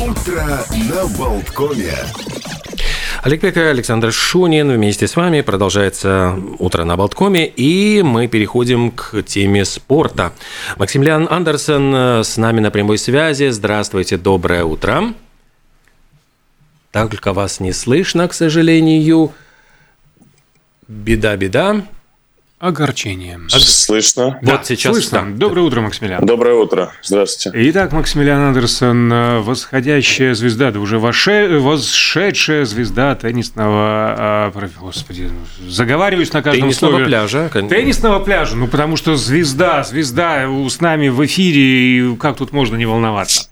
Утро на Болткоме. Олег Пека, Александр Шунин вместе с вами. Продолжается «Утро на Болткоме», и мы переходим к теме спорта. Максимилиан Андерсон с нами на прямой связи. Здравствуйте, доброе утро. Только вас не слышно, к сожалению. Беда-беда. Огорчение. Слышно? Вот сейчас. Слышно. да. Доброе утро, Максимилиан. Доброе утро. Здравствуйте. Итак, Максимилиан Андерсон, восходящая звезда, да уже воше- восшедшая звезда теннисного... а, Господи, заговариваюсь на каждом Теннисного слове. пляжа. кон- Теннисного пляжа, ну потому что звезда, звезда у- с нами в эфире, и как тут можно не волноваться?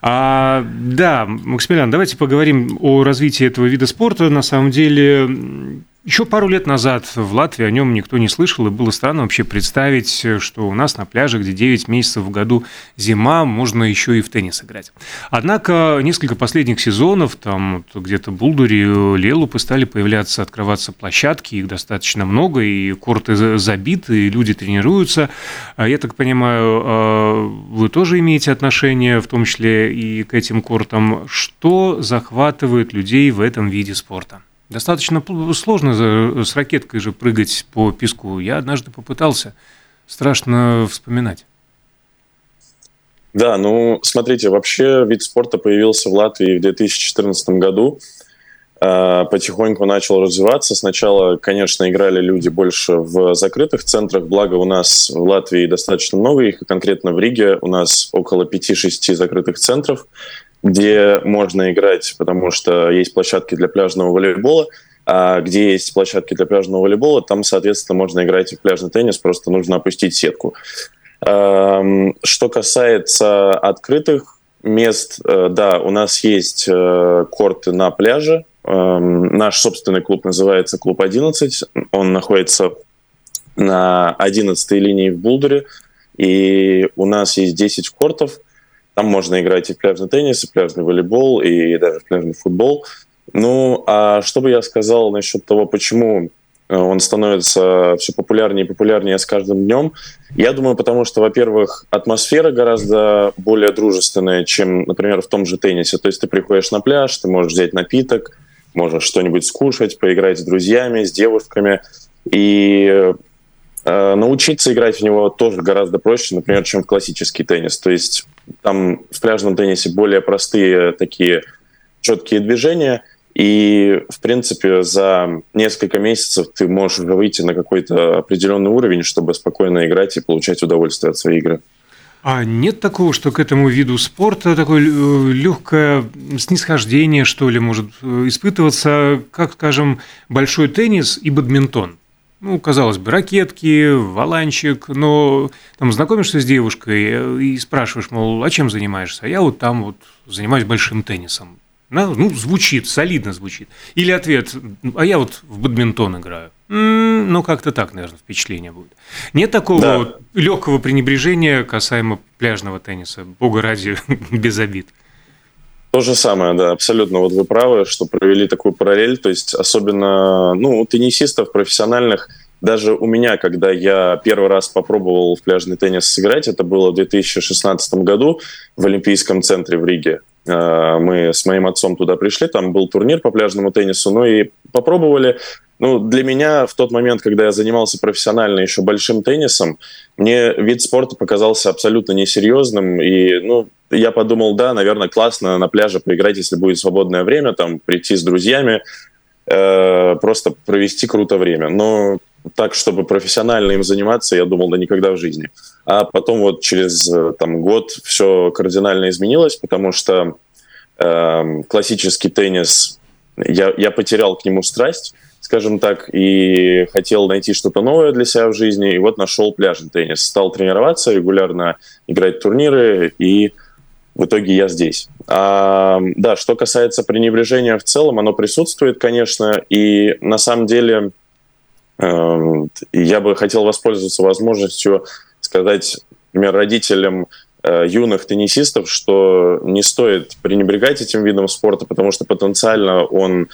А, да, Максимилиан, давайте поговорим о развитии этого вида спорта. На самом деле, еще пару лет назад в Латвии о нем никто не слышал, и было странно вообще представить, что у нас на пляже, где 9 месяцев в году зима, можно еще и в теннис играть. Однако несколько последних сезонов, там вот где-то Булдури, Лелупы стали появляться, открываться площадки, их достаточно много, и корты за- забиты, и люди тренируются. А Я так понимаю, э, вы тоже имеете отношение, в том числе и к этим кортам. Что захватывает людей в этом виде спорта? Достаточно сложно с ракеткой же прыгать по песку. Я однажды попытался. Страшно вспоминать. Да, ну, смотрите, вообще вид спорта появился в Латвии в 2014 году. А, Потихоньку начал развиваться. Сначала, конечно, играли люди больше в закрытых центрах, благо у нас в Латвии достаточно много их, конкретно в Риге у нас около 5-6 закрытых центров, где можно играть, потому что есть площадки для пляжного волейбола, а где есть площадки для пляжного волейбола, там, соответственно, можно играть и в пляжный теннис, просто нужно опустить сетку. Эм, Что касается открытых мест, э, да, у нас есть э, корты на пляже. Эм, Наш собственный клуб называется «Клуб 11». Он находится на 11 линии в Булдере. И у нас есть 10 кортов. Там можно играть и в пляжный теннис, и в пляжный волейбол, и даже в пляжный футбол. Ну, а что бы я сказал насчет того, почему э, он становится все популярнее и популярнее с каждым днем? Я думаю, потому что, во-первых, атмосфера гораздо более дружественная, чем, например, в том же теннисе. То есть ты приходишь на пляж, ты можешь взять напиток, можешь что-нибудь скушать, поиграть с друзьями, с девушками. И научиться играть в него тоже гораздо проще, например, чем в классический теннис. То есть там в пляжном теннисе более простые такие четкие движения, и, в принципе, за несколько месяцев ты можешь выйти на какой-то определенный уровень, чтобы спокойно играть и получать удовольствие от своей игры. А нет такого, что к этому виду спорта такое легкое снисхождение, что ли, может э, испытываться, как, скажем, большой теннис и бадминтон? Ну, казалось бы, ракетки, валанчик, но там знакомишься с девушкой э, и спрашиваешь, мол, а чем занимаешься? А я вот там вот занимаюсь большим теннисом. Ну, звучит, солидно звучит. Или ответ, а я вот в бадминтон играю. М, Ну, как-то так, наверное, впечатление будет. Нет такого Да. легкого пренебрежения касаемо пляжного тенниса. Бога ради, без обид. То же самое, да, абсолютно. Вот вы правы, что провели такую параллель. То есть особенно ну, у теннисистов профессиональных, даже у меня, когда я первый раз попробовал в пляжный теннис сыграть, это было в 2016 году в Олимпийском центре в Риге. Э, Мы с моим отцом туда пришли, там был турнир по пляжному теннису, ну и попробовали. Ну, для меня в тот момент, когда я занимался профессионально еще большим теннисом, мне вид спорта показался абсолютно несерьезным. И, ну, я подумал, да, наверное, классно на пляже поиграть, если будет свободное время, там, прийти с друзьями, э, просто провести круто время. Но так, чтобы профессионально им заниматься, я думал, да никогда в жизни. А потом вот через э, там, год все кардинально изменилось, потому что э, классический теннис, я, я потерял к нему страсть, скажем так, и хотел найти что-то новое для себя в жизни, и вот нашел пляжный теннис. Стал тренироваться, регулярно играть в турниры, и в итоге я здесь. А, да, что касается пренебрежения в целом, оно присутствует, конечно, и на самом деле э, я бы хотел воспользоваться возможностью сказать, например, родителям э, юных теннисистов, что не стоит пренебрегать этим видом спорта, потому что потенциально он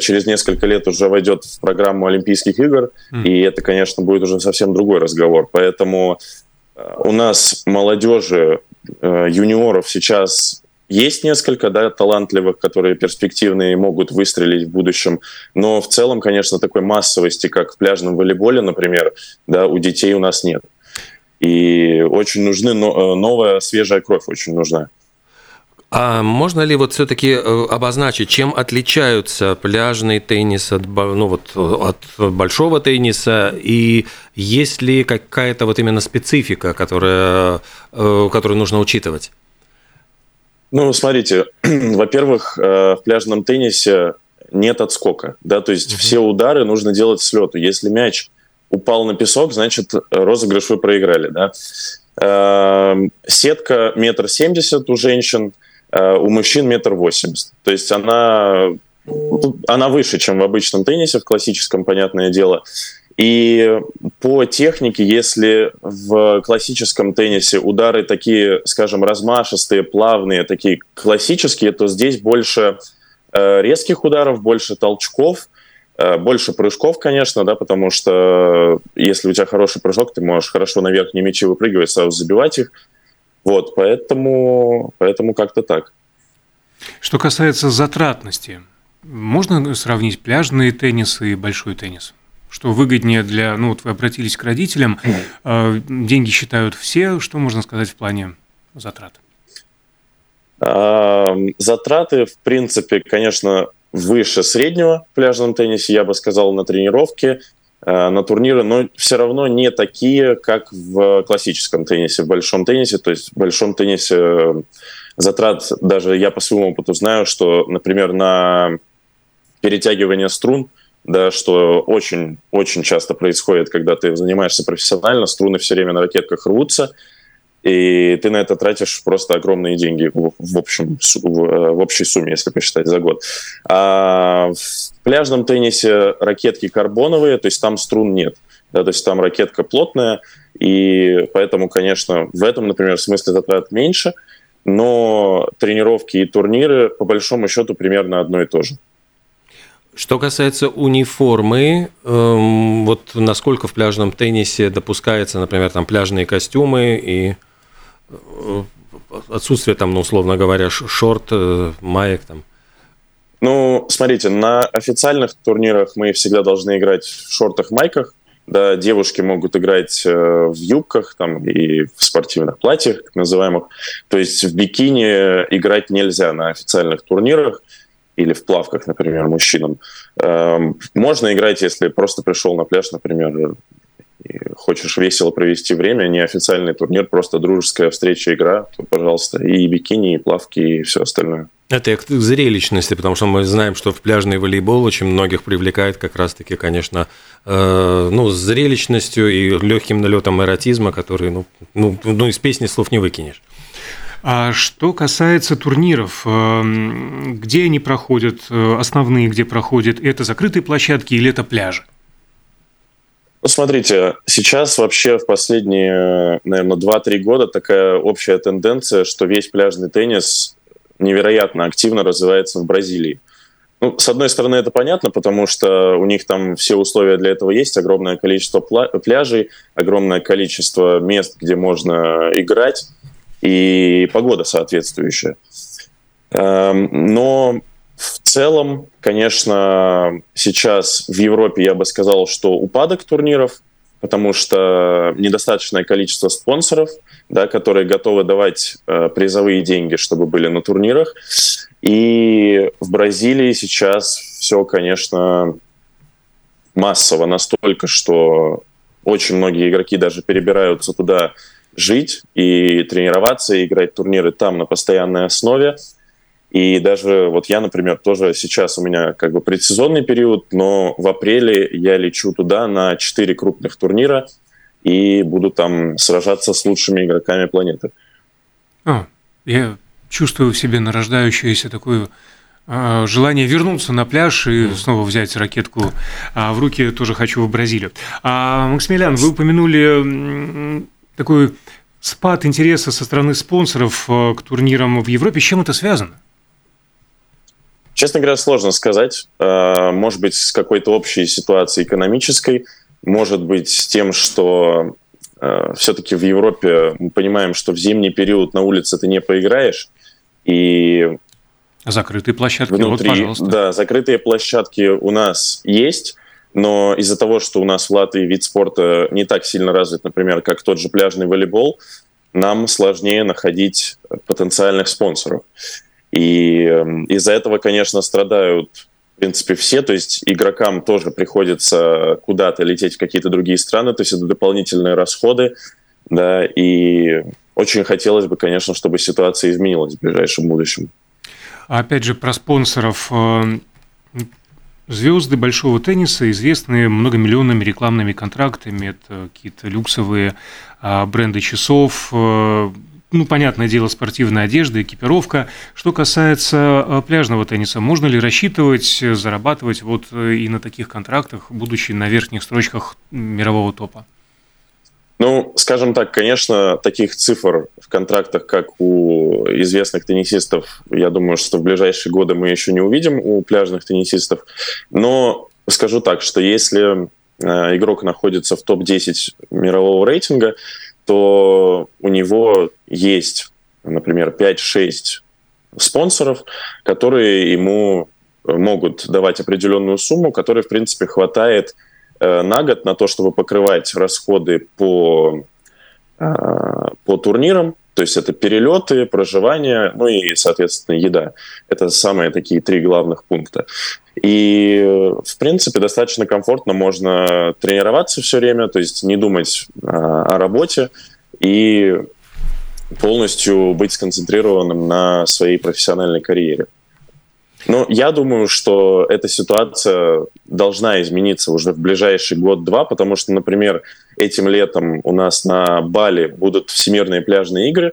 через несколько лет уже войдет в программу Олимпийских игр, Мгм. и это, конечно, будет уже совсем другой разговор. Поэтому э, у нас молодежи, э, юниоров сейчас есть несколько да, талантливых, которые перспективные и могут выстрелить в будущем, но в целом, конечно, такой массовости, как в пляжном волейболе, например, да, у детей у нас нет. И очень нужны э, новая свежая кровь, очень нужна. А можно ли вот все-таки э, обозначить, чем отличаются пляжный теннис от, ну, вот, от большого тенниса, и есть ли какая-то вот именно специфика, которая, э, которую нужно учитывать? Ну, смотрите, во-первых, э, в пляжном теннисе нет отскока, да, то есть mm-hmm. все удары нужно делать с лету. Если мяч упал на песок, значит розыгрыш вы проиграли, да. Сетка метр семьдесят у женщин – Э, у мужчин метр восемьдесят. То есть она, она выше, чем в обычном теннисе, в классическом, понятное дело. И по технике, если в классическом теннисе удары такие, скажем, размашистые, плавные, такие классические, то здесь больше э, резких ударов, больше толчков, э, больше прыжков, конечно, да, потому что если у тебя хороший прыжок, ты можешь хорошо на верхние мячи выпрыгивать, сразу забивать их. Вот, поэтому, поэтому как-то так. Что касается затратности, можно сравнить пляжный теннис и большой теннис? Что выгоднее для, ну вот вы обратились к родителям, э, деньги считают все, что можно сказать в плане затрат? Затраты, в принципе, конечно, выше среднего в пляжном теннисе, я бы сказал, на тренировки. Э, на турниры, но все равно не такие, как в классическом теннисе, в большом теннисе. То есть в большом теннисе э, затрат, даже я по своему опыту знаю, что, например, на перетягивание струн, да, что очень-очень часто происходит, когда ты занимаешься профессионально, струны все время на ракетках рвутся, и ты на это тратишь просто огромные деньги в, общем, в, в общей сумме, если посчитать за год. А в пляжном теннисе ракетки карбоновые, то есть там струн нет. Да, то есть там ракетка плотная, и поэтому, конечно, в этом, например, смысле затрат меньше, но тренировки и турниры, по большому счету, примерно одно и то же. Что касается униформы, эм, вот насколько в пляжном теннисе допускается, например, там пляжные костюмы и отсутствие там, ну, условно говоря, шорт, э, маек там? Ну, смотрите, на официальных турнирах мы всегда должны играть в шортах, майках. Да, девушки могут играть э, в юбках там, и в спортивных платьях, так называемых. То есть в бикини играть нельзя на официальных турнирах или в плавках, например, мужчинам. Эм, можно играть, если просто пришел на пляж, например, и хочешь весело провести время, неофициальный турнир, просто дружеская встреча, игра, то, пожалуйста, и бикини, и плавки, и все остальное. Это к зрелищности, потому что мы знаем, что в пляжный волейбол очень многих привлекает как раз-таки, конечно, э, ну, с зрелищностью и легким налетом эротизма, который, ну, ну, ну, из песни слов не выкинешь. А что касается турниров, э, где они проходят, э, основные, где проходят, это закрытые площадки или это пляжи? Ну, смотрите, сейчас вообще в последние, наверное, 2-3 года такая общая тенденция, что весь пляжный теннис невероятно активно развивается в Бразилии. Ну, с одной стороны, это понятно, потому что у них там все условия для этого есть, огромное количество пляжей, огромное количество мест, где можно играть, и погода соответствующая. Эм, но в целом, конечно, сейчас в Европе я бы сказал, что упадок турниров, потому что недостаточное количество спонсоров, да, которые готовы давать э, призовые деньги, чтобы были на турнирах. И в Бразилии сейчас все, конечно, массово настолько, что очень многие игроки даже перебираются туда жить и тренироваться, и играть турниры там на постоянной основе. И даже вот я, например, тоже сейчас у меня как бы предсезонный период, но в апреле я лечу туда на 4 крупных турнира и буду там сражаться с лучшими игроками планеты. А, я чувствую в себе нарождающееся такое а, желание вернуться на пляж и снова взять ракетку а в руки тоже хочу в Бразилию. А, Максимилиан, вы упомянули такой спад интереса со стороны спонсоров э, к турнирам в Европе. С чем это связано? Честно говоря, сложно сказать. Э, может быть, с какой-то общей ситуацией экономической, может быть, с тем, что э, все-таки в Европе мы понимаем, что в зимний период на улице ты не поиграешь, И закрытые площадки, внутри, вот, пожалуйста. Да, закрытые площадки у нас есть, но из-за того, что у нас в Латвии вид спорта не так сильно развит, например, как тот же пляжный волейбол, нам сложнее находить потенциальных спонсоров. И эм, из-за этого, конечно, страдают, в принципе, все. То есть игрокам тоже приходится куда-то лететь в какие-то другие страны, то есть это дополнительные расходы. Да, и очень хотелось бы, конечно, чтобы ситуация изменилась в ближайшем будущем. Опять же, про спонсоров. Э, звезды большого тенниса известны многомиллионными рекламными контрактами. Это какие-то люксовые а, бренды часов, э, ну, понятное дело, спортивная одежда, экипировка. Что касается э, пляжного тенниса, можно ли рассчитывать, зарабатывать вот и на таких контрактах, будучи на верхних строчках мирового топа? Ну, скажем так, конечно, таких цифр в контрактах, как у известных теннисистов, я думаю, что в ближайшие годы мы еще не увидим у пляжных теннисистов. Но скажу так, что если э, игрок находится в топ-10 мирового рейтинга, то у него есть, например, 5-6 спонсоров, которые ему могут давать определенную сумму, которая, в принципе, хватает Э, на год на то, чтобы покрывать расходы по, э, по турнирам, то есть это перелеты, проживание, ну и, соответственно, еда. Это самые такие три главных пункта. И, в принципе, достаточно комфортно можно тренироваться все время, то есть не думать о работе и полностью быть сконцентрированным на своей профессиональной карьере. Ну, я думаю, что эта ситуация должна измениться уже в ближайший год-два, потому что, например, этим летом у нас на Бали будут всемирные пляжные игры.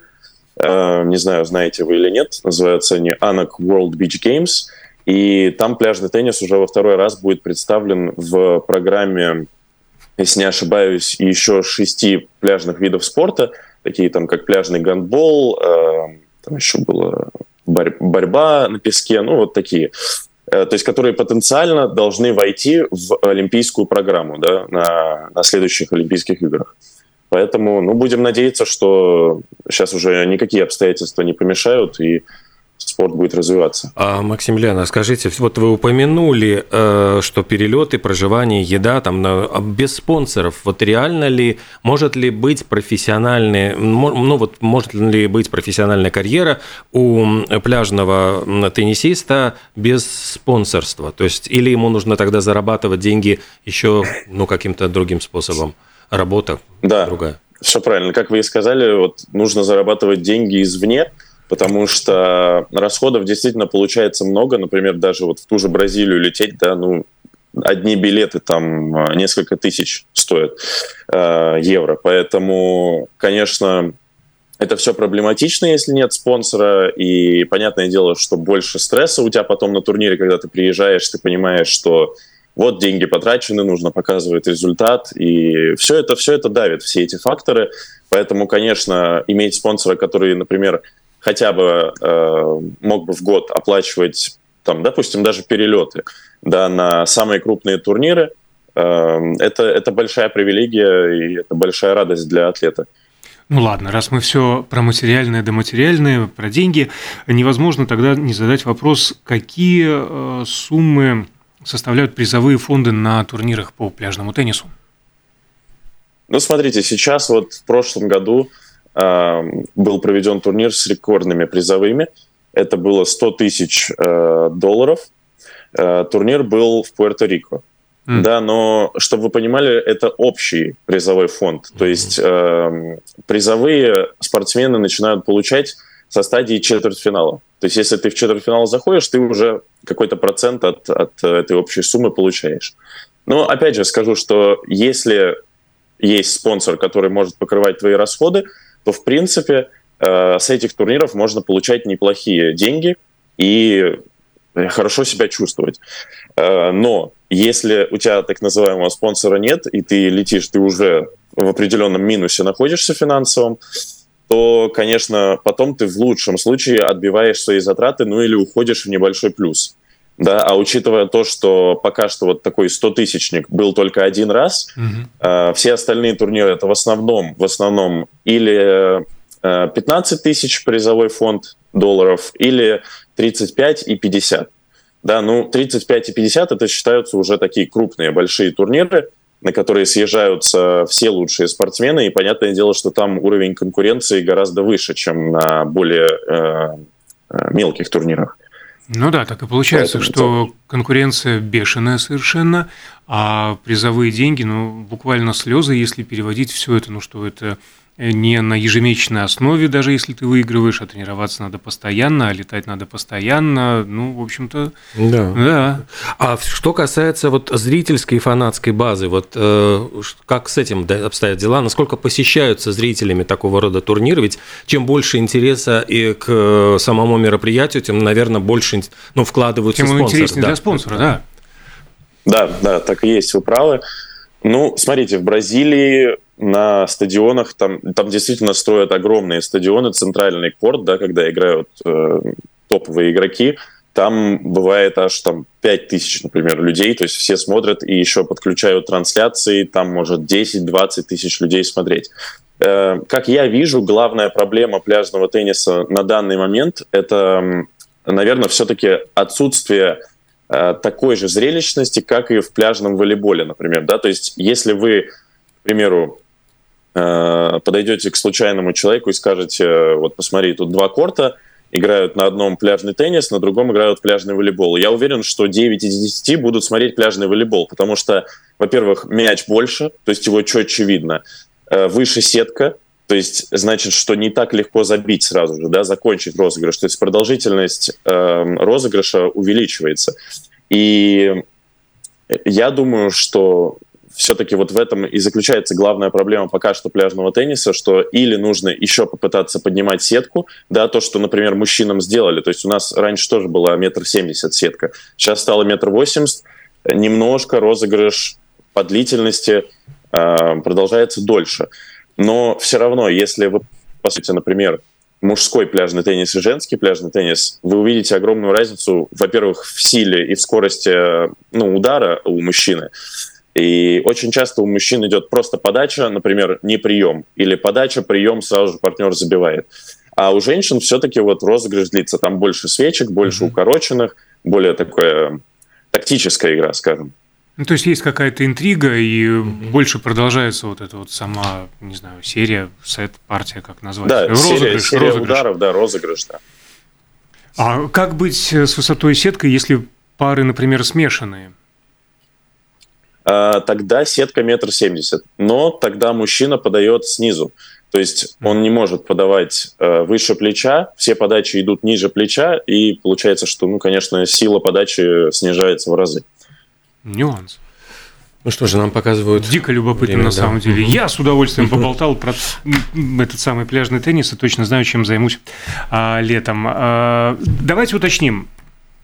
Э, не знаю, знаете вы или нет. Называются они Anak World Beach Games. И там пляжный теннис уже во второй раз будет представлен в программе, если не ошибаюсь, еще шести пляжных видов спорта, такие там, как пляжный гандбол, э, там еще было борь- борьба на песке, ну вот такие э, то есть которые потенциально должны войти в олимпийскую программу да, на, на следующих Олимпийских играх. Поэтому ну, будем надеяться, что сейчас уже никакие обстоятельства не помешают, и спорт будет развиваться. А, Максимилиан, а скажите, вот вы упомянули, э, что перелеты, проживание, еда там а без спонсоров. Вот реально ли, может ли быть профессиональная, ну вот может ли быть профессиональная карьера у пляжного теннисиста без спонсорства? То есть или ему нужно тогда зарабатывать деньги еще ну каким-то другим способом? Работа да, другая. Все правильно. Как вы и сказали, вот нужно зарабатывать деньги извне, потому что расходов действительно получается много. Например, даже вот в ту же Бразилию лететь, да, ну, одни билеты там а, несколько тысяч стоят э, евро. Поэтому, конечно, это все проблематично, если нет спонсора, и понятное дело, что больше стресса у тебя потом на турнире, когда ты приезжаешь, ты понимаешь, что вот деньги потрачены, нужно показывать результат, и все это, все это давит, все эти факторы. Поэтому, конечно, иметь спонсора, который, например, хотя бы э, мог бы в год оплачивать, там, допустим, даже перелеты да, на самые крупные турниры, э, это, это большая привилегия и это большая радость для атлета. Ну ладно, раз мы все про материальное да материальное, про деньги, невозможно тогда не задать вопрос, какие э, суммы составляют призовые фонды на турнирах по пляжному теннису? Ну, смотрите, сейчас вот в прошлом году был проведен турнир с рекордными призовыми. Это было 100 тысяч э, долларов. Э, турнир был в Пуэрто-Рико. Mm. Да, но чтобы вы понимали, это общий призовой фонд. Mm-hmm. То есть э, призовые спортсмены начинают получать со стадии четвертьфинала. То есть если ты в четвертьфинал заходишь, ты уже какой-то процент от, от этой общей суммы получаешь. Но опять же скажу, что если есть спонсор, который может покрывать твои расходы, то, в принципе, э, с этих турниров можно получать неплохие деньги и хорошо себя чувствовать. Э, но если у тебя так называемого спонсора нет, и ты летишь, ты уже в определенном минусе находишься финансовом, то, конечно, потом ты в лучшем случае отбиваешь свои затраты, ну или уходишь в небольшой плюс. Да, а учитывая то, что пока что вот такой 100-тысячник был только один раз, угу. э, все остальные турниры это в основном, в основном или э, 15 тысяч призовой фонд, долларов или 35 и 50. Да, ну 35 и 50 это считаются уже такие крупные, большие турниры, на которые съезжаются все лучшие спортсмены, и понятное дело, что там уровень конкуренции гораздо выше, чем на более э, э мелких турнирах. Ну да, так и получается, Поэтому что это... конкуренция бешеная совершенно, а призовые деньги, ну, буквально слезы, если переводить все это, ну что это не на ежемесячной основе, даже если ты выигрываешь, а тренироваться надо постоянно, а летать надо постоянно. Ну, в общем-то, да. да. А что касается вот зрительской и фанатской базы, вот э, как с этим обстоят дела? Насколько посещаются зрителями такого рода турниры? Ведь чем больше интереса и к самому мероприятию, тем, наверное, больше ну, вкладываются тем спонсоры. Тем интереснее да. для спонсора, да. Да, да, так и есть, вы правы. Ну, смотрите, в Бразилии на стадионах, там, там действительно строят огромные стадионы, центральный порт, да, когда играют э, топовые игроки, там бывает аж там 5 тысяч, например, людей, то есть все смотрят и еще подключают трансляции, там может 10-20 тысяч людей смотреть. Э, как я вижу, главная проблема пляжного тенниса на данный момент – это, наверное, все-таки отсутствие э, такой же зрелищности, как и в пляжном волейболе, например. Да? То есть если вы, к примеру, подойдете к случайному человеку и скажете, вот посмотри, тут два корта, играют на одном пляжный теннис, на другом играют пляжный волейбол. Я уверен, что 9 из 10 будут смотреть пляжный волейбол, потому что, во-первых, мяч больше, то есть его четче видно, э, выше сетка, то есть значит, что не так легко забить сразу же, да, закончить розыгрыш. То есть продолжительность э, розыгрыша увеличивается. И я думаю, что все-таки вот в этом и заключается главная проблема пока что пляжного тенниса, что или нужно еще попытаться поднимать сетку, да, то, что, например, мужчинам сделали. То есть у нас раньше тоже была метр семьдесят сетка, сейчас стало метр восемьдесят, немножко розыгрыш по длительности э, продолжается дольше. Но все равно, если вы, по сути, например, мужской пляжный теннис и женский пляжный теннис, вы увидите огромную разницу, во-первых, в силе и в скорости ну, удара у мужчины, и очень часто у мужчин идет просто подача, например, не прием, или подача, прием, сразу же партнер забивает. А у женщин все-таки вот розыгрыш длится, там больше свечек, больше mm-hmm. укороченных, более такая тактическая игра, скажем. Ну, то есть есть какая-то интрига, и больше продолжается вот эта вот сама, не знаю, серия, сет, партия, как назвать? Да, розыгрыш, серия, серия розыгрыш. ударов, да, розыгрыш, да. А как быть с высотой сетки, если пары, например, смешанные? А, тогда сетка метр семьдесят. Но тогда мужчина подает снизу. То есть он не может подавать э, выше плеча, все подачи идут ниже плеча, и получается, что, ну, конечно, сила подачи снижается в разы. Нюанс. Ну что же, нам показывают... Дико любопытно время, на да. самом деле. Я с удовольствием поболтал про этот самый пляжный теннис и точно знаю, чем займусь а, летом. А, давайте уточним.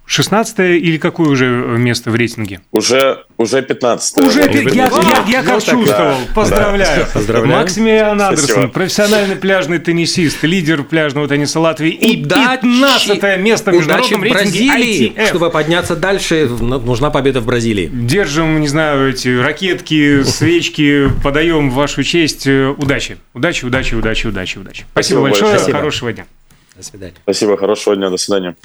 16 или какое уже место в рейтинге? Уже, уже 15 Уже, я, я, я, я как ну, чувствовал. Да. Поздравляю. Да. Поздравляю. Максимилиан Андерсон, профессиональный пляжный теннисист, лидер пляжного тенниса Латвии и Удачи. 15 место в международном Удачи рейтинге Бразилии. ITF. Чтобы подняться дальше, нужна победа в Бразилии. Держим, не знаю, эти ракетки, свечки, подаем в вашу честь. Удачи. Удачи, удачи, удачи, удачи, удачи. Спасибо, Спасибо большое. Спасибо. Хорошего дня. До свидания. Спасибо, хорошего дня, до свидания.